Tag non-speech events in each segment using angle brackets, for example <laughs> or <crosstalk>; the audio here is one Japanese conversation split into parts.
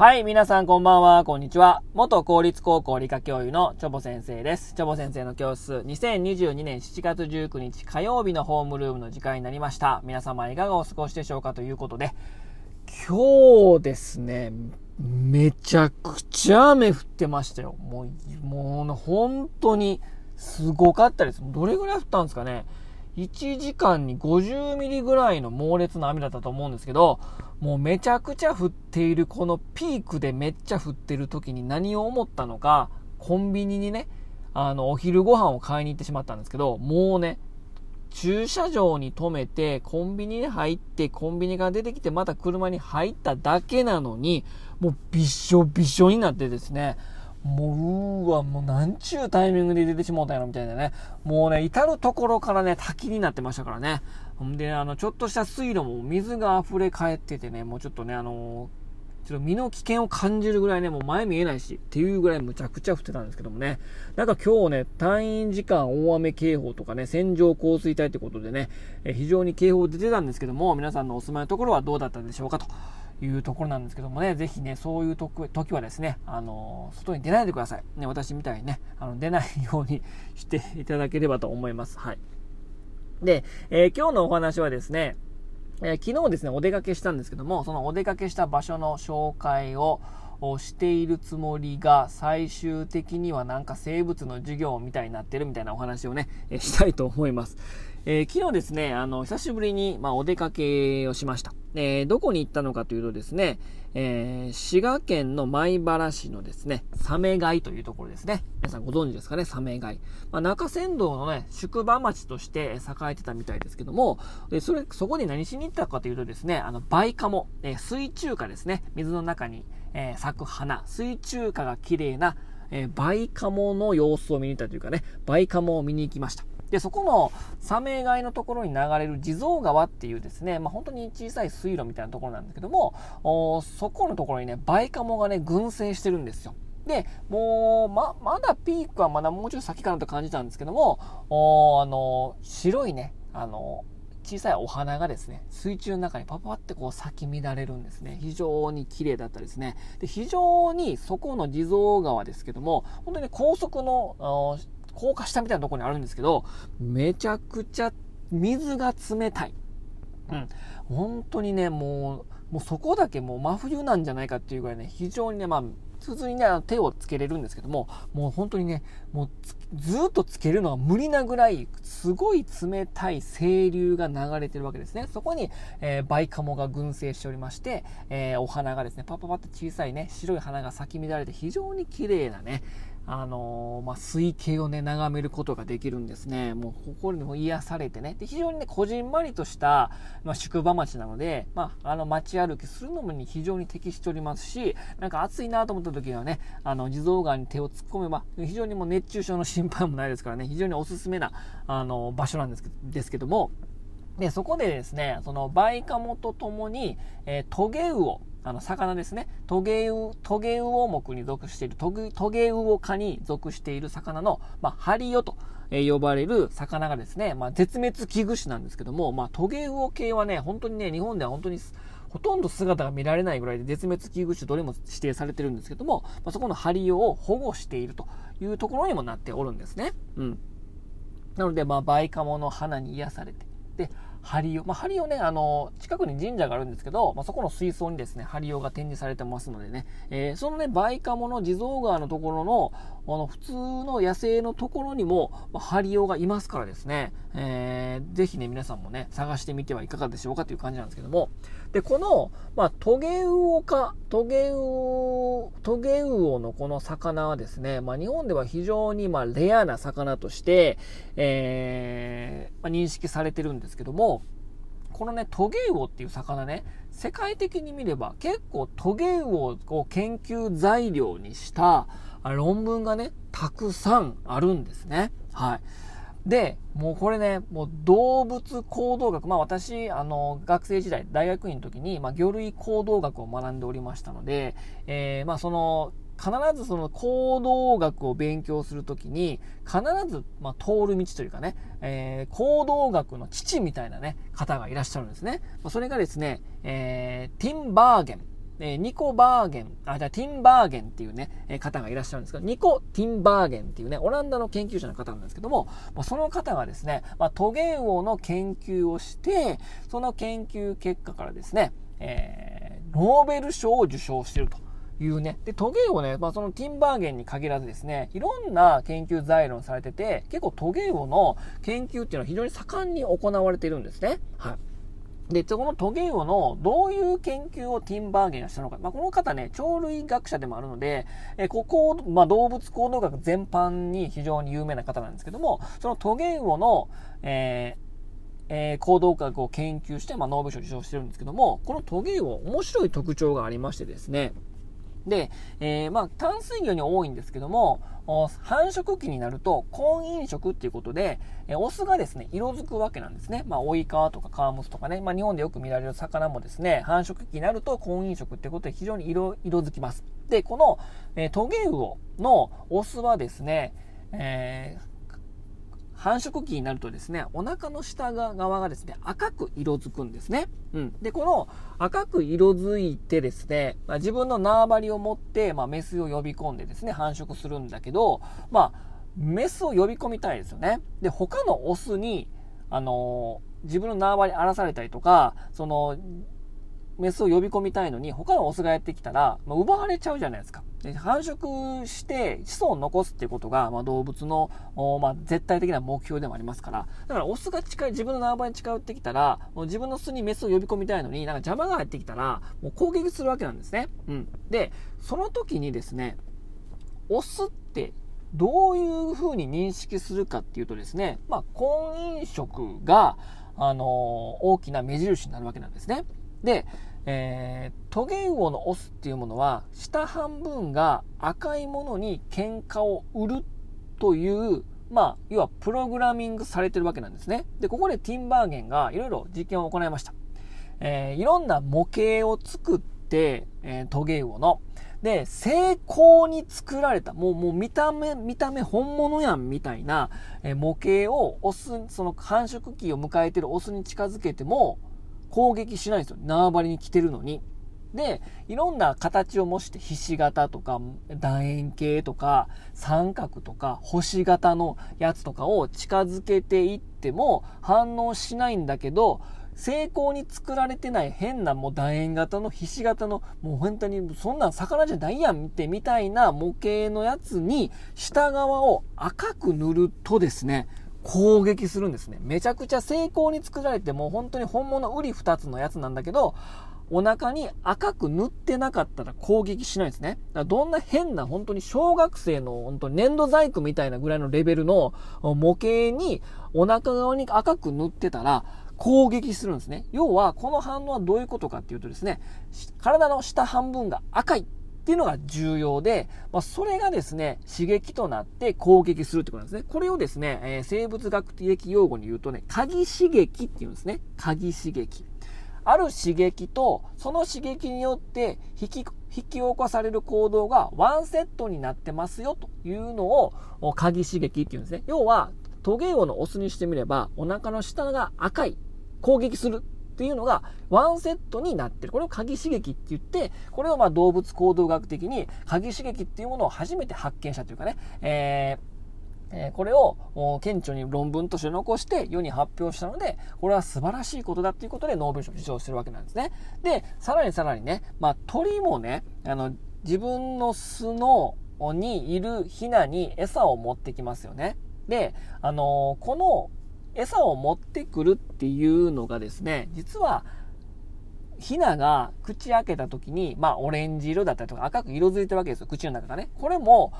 はい、皆さんこんばんは、こんにちは。元公立高校理科教諭のチョボ先生です。チョボ先生の教室、2022年7月19日火曜日のホームルームの時間になりました。皆様いかがお過ごしでしょうかということで、今日ですね、めちゃくちゃ雨降ってましたよ。もう、もう本当にすごかったです。どれぐらい降ったんですかね。1時間に50ミリぐらいの猛烈な雨だったと思うんですけど、もうめちゃくちゃ降っているこのピークでめっちゃ降ってる時に何を思ったのか、コンビニにね、あの、お昼ご飯を買いに行ってしまったんですけど、もうね、駐車場に止めて、コンビニに入って、コンビニから出てきて、また車に入っただけなのに、もうびしょびしょになってですね、もう、うわ、もうなんちゅうタイミングで出てしもうたやろみたいなね。もうね、至るところからね、滝になってましたからね。ほんで、あの、ちょっとした水路も水が溢れ返っててね、もうちょっとね、あのちょっと身の危険を感じるぐらいね、もう前見えないし、っていうぐらいむちゃくちゃ降ってたんですけどもね。なんか今日ね、単位時間大雨警報とかね、線状降水帯ってことでね、え非常に警報出てたんですけども、皆さんのお住まいのところはどうだったんでしょうかと。いうところなんですけどもね、ぜひね、そういう時はですね、あの、外に出ないでください。ね、私みたいにね、あの、出ないようにしていただければと思います。はい。で、えー、今日のお話はですね、えー、昨日ですね、お出かけしたんですけども、そのお出かけした場所の紹介を、をしているつもりが、最終的にはなんか生物の授業みたいになってるみたいなお話をね、え <laughs> したいと思います。えー、昨日ですね、あの、久しぶりに、まあ、お出かけをしました。えー、どこに行ったのかというとですね、えー、滋賀県の米原市のですね、サメ街というところですね。皆さんご存知ですかね、サメ街。まあ、中山道のね、宿場町として栄えてたみたいですけども、で、それ、そこに何しに行ったかというとですね、あの、バイカモ、え、水中花ですね。水の中に、えー、咲く花、水中花が綺麗な、えー、バイカモの様子を見に行ったというかね、バイカモを見に行きました。で、そこのサメ街のところに流れる地蔵川っていうですね、まあ、本当に小さい水路みたいなところなんですけども、そこのところにね、バイカモがね、群生してるんですよ。で、もう、ま、まだピークはまだもうちょっと先かなと感じたんですけども、おあの、白いね、あの、小さいお花がですね、水中の中にパパってこう咲き乱れるんですね。非常に綺麗だったですね。で、非常にそこの地蔵川ですけども、本当に高速の、高架下みたいなところにあるんですけど、めちゃくちゃ水が冷たい。うん。本当にね、もう、もうそこだけもう真冬なんじゃないかっていうぐらいね、非常にね、まあ、普通にね、手をつけれるんですけども、もう本当にね、もうずっとつけるのは無理なぐらい、すごい冷たい清流が流れてるわけですね。そこに、えー、バイカモが群生しておりまして、えー、お花がですね、パパパッと小さいね、白い花が咲き乱れて非常に綺麗なね、あのー、まあ、水景をね、眺めることができるんですね。もう、心にも癒されてね。で、非常にね、こじんまりとした、まあ、宿場町なので、まあ、あの、街歩きするのもに非常に適しておりますし、なんか暑いなと思った時はね、あの、地蔵川に手を突っ込めば、非常にもう熱中症の心配もないですからね、非常におすすめな、あの、場所なんですけですけども、で、そこでですね、その、バイカモとともに、えー、トゲウオ、あの、魚ですね。トゲウ、トゲウオ目に属している、トゲ、トゲウオ科に属している魚の、まあ、ハリオと、呼ばれる魚がですね、まあ、絶滅危惧種なんですけども、まあ、トゲウオ系はね、本当にね、日本では本当に、ほとんど姿が見られないぐらいで絶滅危惧種どれも指定されてるんですけども、まあ、そこのハリオを保護しているというところにもなっておるんですね。うん。なので、まあ、バイカモの花に癒されて、で、針を。まあ、ハリオね、あの、近くに神社があるんですけど、まあ、そこの水槽にですね、ハリオが展示されてますのでね、えー、そのね、バイカモの地蔵川のところの、あの、普通の野生のところにも、まあ、ハリオがいますからですね、えー、ぜひね、皆さんもね、探してみてはいかがでしょうかという感じなんですけども、で、この、まあ、トゲウオか、トゲウオ、トゲウオのこの魚はですね、まあ、日本では非常に、ま、レアな魚として、えー、ま、認識されてるんですけども、このね、トゲウオっていう魚ね、世界的に見れば結構トゲウオを研究材料にした論文がね、たくさんあるんですね。はい。で、もうこれね、もう動物行動学、まあ私、あの、学生時代、大学院の時に、まあ魚類行動学を学んでおりましたので、えー、まあその、必ずその行動学を勉強するときに、必ず、まあ、通る道というかね、えー、行動学の父みたいなね、方がいらっしゃるんですね。ま、それがですね、えー、ティン・バーゲン。えー、ニコ・バーゲン、あ、じゃティンバーゲンっていうね、えー、方がいらっしゃるんですけど、ニコ・ティンバーゲンっていうね、オランダの研究者の方なんですけども、まあ、その方がですね、まあ、トゲウオの研究をして、その研究結果からですね、えー、ノーベル賞を受賞してると。いうね。で、トゲウオね、まあ、そのティンバーゲンに限らずですね、いろんな研究材料されてて、結構トゲウオの研究っていうのは非常に盛んに行われているんですね。はい。で、このトゲウオのどういう研究をティンバーゲンがしたのか。まあ、この方ね、鳥類学者でもあるので、えここ、まあ、動物行動学全般に非常に有名な方なんですけども、そのトゲウオの、えーえー、行動学を研究して、まあ、ノーベル賞を受賞してるんですけども、このトゲウオ、面白い特徴がありましてですね、で、えー、まあ、淡水魚に多いんですけども、繁殖期になると婚姻色っていうことで、えオスがですね、色づくわけなんですね。まあ、オイカとかカワムスとかね、まあ、日本でよく見られる魚もですね、繁殖期になると婚姻色っていうことで非常に色、色づきます。で、この、えー、トゲウオのオスはですね、えー繁殖期になるとですね、お腹の下側がですね、赤く色づくんですね。うん。で、この赤く色づいてですね、まあ、自分の縄張りを持って、まあ、メスを呼び込んでですね、繁殖するんだけど、まあ、メスを呼び込みたいですよね。で、他のオスに、あのー、自分の縄張り荒らされたりとか、その、メスを呼び込みたいのに、他のオスがやってきたら、まあ、奪われちゃうじゃないですか。で繁殖して子孫を残すっていうことが、まあ、動物の、まあ、絶対的な目標でもありますから、だからオスが近い、自分の縄張りに近寄ってきたら、もう自分の巣にメスを呼び込みたいのに、なんか邪魔が入ってきたら、もう攻撃するわけなんですね。うん。で、その時にですね、オスってどういうふうに認識するかっていうとですね、まあ、婚姻色が、あのー、大きな目印になるわけなんですね。で、えー、トゲウオのオスっていうものは、下半分が赤いものに喧嘩を売るという、まあ、要はプログラミングされてるわけなんですね。で、ここでティンバーゲンがいろいろ実験を行いました。えー、いろんな模型を作って、えー、トゲウオの。で、成功に作られた、もう、もう見た目、見た目本物やんみたいな、えー、模型をオス、その繁殖期を迎えてるオスに近づけても、攻撃しないんですよ。縄張りに来てるのに。で、いろんな形を模してひし形とか楕円形とか三角とか星形のやつとかを近づけていっても反応しないんだけど、成功に作られてない変なもう楕円型のひし形のもう本当にそんなん魚じゃないやんってみたいな模型のやつに下側を赤く塗るとですね、攻撃するんですね。めちゃくちゃ成功に作られてもう本当に本物売り二つのやつなんだけど、お腹に赤く塗ってなかったら攻撃しないんですね。だからどんな変な本当に小学生の本当に粘土細工みたいなぐらいのレベルの模型にお腹側に赤く塗ってたら攻撃するんですね。要はこの反応はどういうことかっていうとですね、体の下半分が赤いっていうのが重要で、まあ、それがですね、刺激となって攻撃するってことなんですね。これをですね、えー、生物学的用語に言うとね、鍵刺激っていうんですね。鍵刺激。ある刺激と、その刺激によって引き、引き起こされる行動がワンセットになってますよというのを鍵刺激っていうんですね。要は、トゲウオのオスにしてみれば、お腹の下が赤い、攻撃するっていうのがワンセットになってる。これを鍵刺激って言って、これをま動物行動学的に鍵刺激っていうものを初めて発見したというかね、えーえこれを顕著に論文として残して世に発表したので、これは素晴らしいことだっていうことでノーベル賞を受賞してるわけなんですね。で、さらにさらにね、まあ、鳥もね、あの、自分の巣のにいるヒナに餌を持ってきますよね。で、あのこの餌を持ってくるっていうのがですね、実は、ヒナが口開けた時に、まあ、オレンジ色だったりとか赤く色づいてるわけですよ、口の中がね。これも、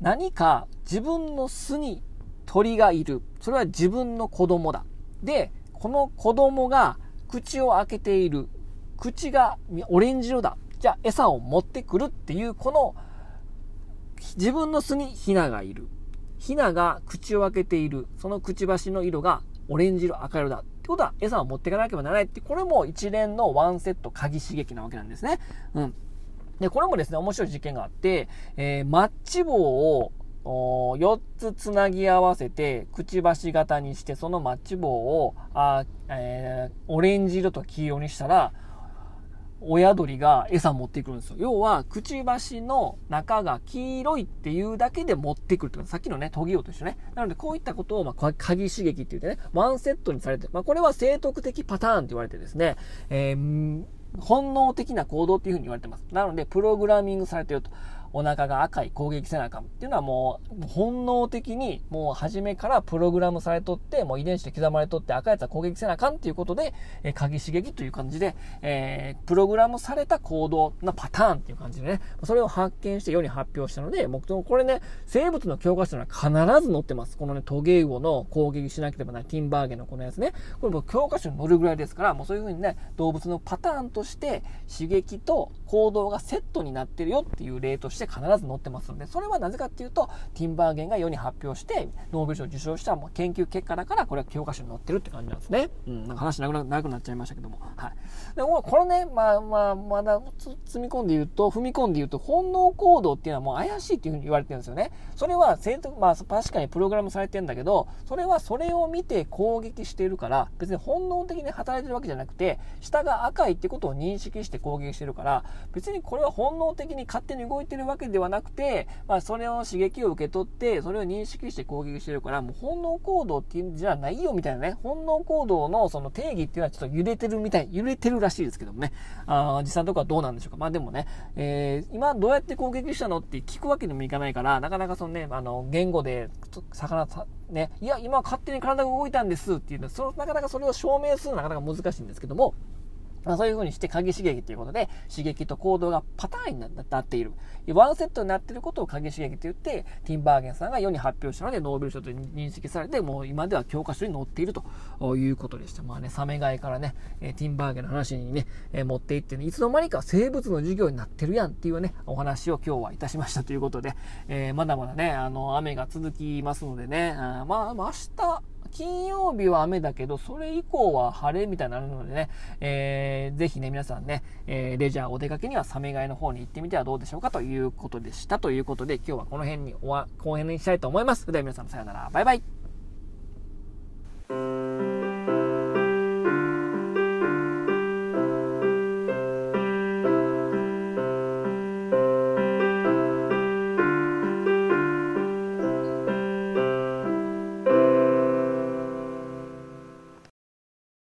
何か自分の巣に鳥がいる。それは自分の子供だ。で、この子供が口を開けている。口がオレンジ色だ。じゃあ餌を持ってくるっていう、この自分の巣にヒナがいる。ヒナが口を開けている、そのくちばしの色がオレンジ色、赤色だ。ってことは、餌を持っていかなければならないって、これも一連のワンセット鍵刺激なわけなんですね。うん。で、これもですね、面白い実験があって、えー、マッチ棒を4つつなぎ合わせて、くちばし型にして、そのマッチ棒を、あえー、オレンジ色と黄色にしたら、親鳥が餌持ってくるんですよ。要は、くちばしの中が黄色いっていうだけで持ってくるってこと。さっきのね、トギオと一緒ね。なので、こういったことを、まあ、鍵刺激って言ってね、ワンセットにされて、まあ、これは生徳的パターンって言われてですね、えー、本能的な行動っていうふうに言われてます。なので、プログラミングされてると。お腹が赤い攻撃せなあかんっていうのはもう本能的にもう初めからプログラムされとって、もう遺伝子で刻まれとって赤いやつは攻撃せなあかんっていうことで、えー、鍵刺激という感じで、えー、プログラムされた行動のパターンっていう感じでね、それを発見して世に発表したので、僕ともこれね、生物の教科書には必ず載ってます。このね、トゲウオの攻撃しなければならないティンバーゲンのこのやつね。これも教科書に載るぐらいですから、もうそういうふうにね、動物のパターンとして刺激と行動がセットになってるよっていう例として必ず載ってます。ので、それはなぜかっていうと、ティンバーゲンが世に発表して、ノーベル賞を受賞した研究結果だから、これは教科書に載ってるって感じなんですね。うん、なんか話長くなくなっちゃいましたけども。はい。で、これね、まあまあ、まだ積み込んで言うと、踏み込んで言うと、本能行動っていうのはもう怪しいっていうふうに言われてるんですよね。それは、まあ、確かにプログラムされてるんだけど、それはそれを見て攻撃しているから、別に本能的に働いてるわけじゃなくて、下が赤いってことを認識して攻撃してるから、別にこれは本能的に勝手に動いてるわわけではなくて、まあ、それを刺激を受け取って、それを認識して攻撃してるから、もう本能行動っていうんじゃないよみたいなね、本能行動のその定義っていうのはちょっと揺れてるみたい、揺れてるらしいですけどもね、あ実際のところはどうなんでしょうか。まあでもね、えー、今どうやって攻撃したのって聞くわけにもいかないから、なかなかそのね、あの、言語で、魚、ね、いや、今勝手に体が動いたんですっていうのは、そのなかなかそれを証明するのはなかなか難しいんですけども、まあ、そういう風にして鍵刺激ということで、刺激と行動がパターンになっている。ワンセットになっていることを鍵刺激と言って、ティンバーゲンさんが世に発表したので、ノーベル賞と認識されて、もう今では教科書に載っているということでした。まあね、サメガイからね、ティンバーゲンの話にね、持っていってね、いつの間にか生物の授業になってるやんっていうね、お話を今日はいたしましたということで、えー、まだまだね、あの、雨が続きますのでね、あまあ、明日、金曜日は雨だけど、それ以降は晴れみたいになるのでね、えー、ぜひね、皆さんね、えー、レジャーお出かけにはサメガイの方に行ってみてはどうでしょうかということでした。ということで、今日はこの辺に、後編にしたいと思います。それでは皆さんさようなら。バイバイ。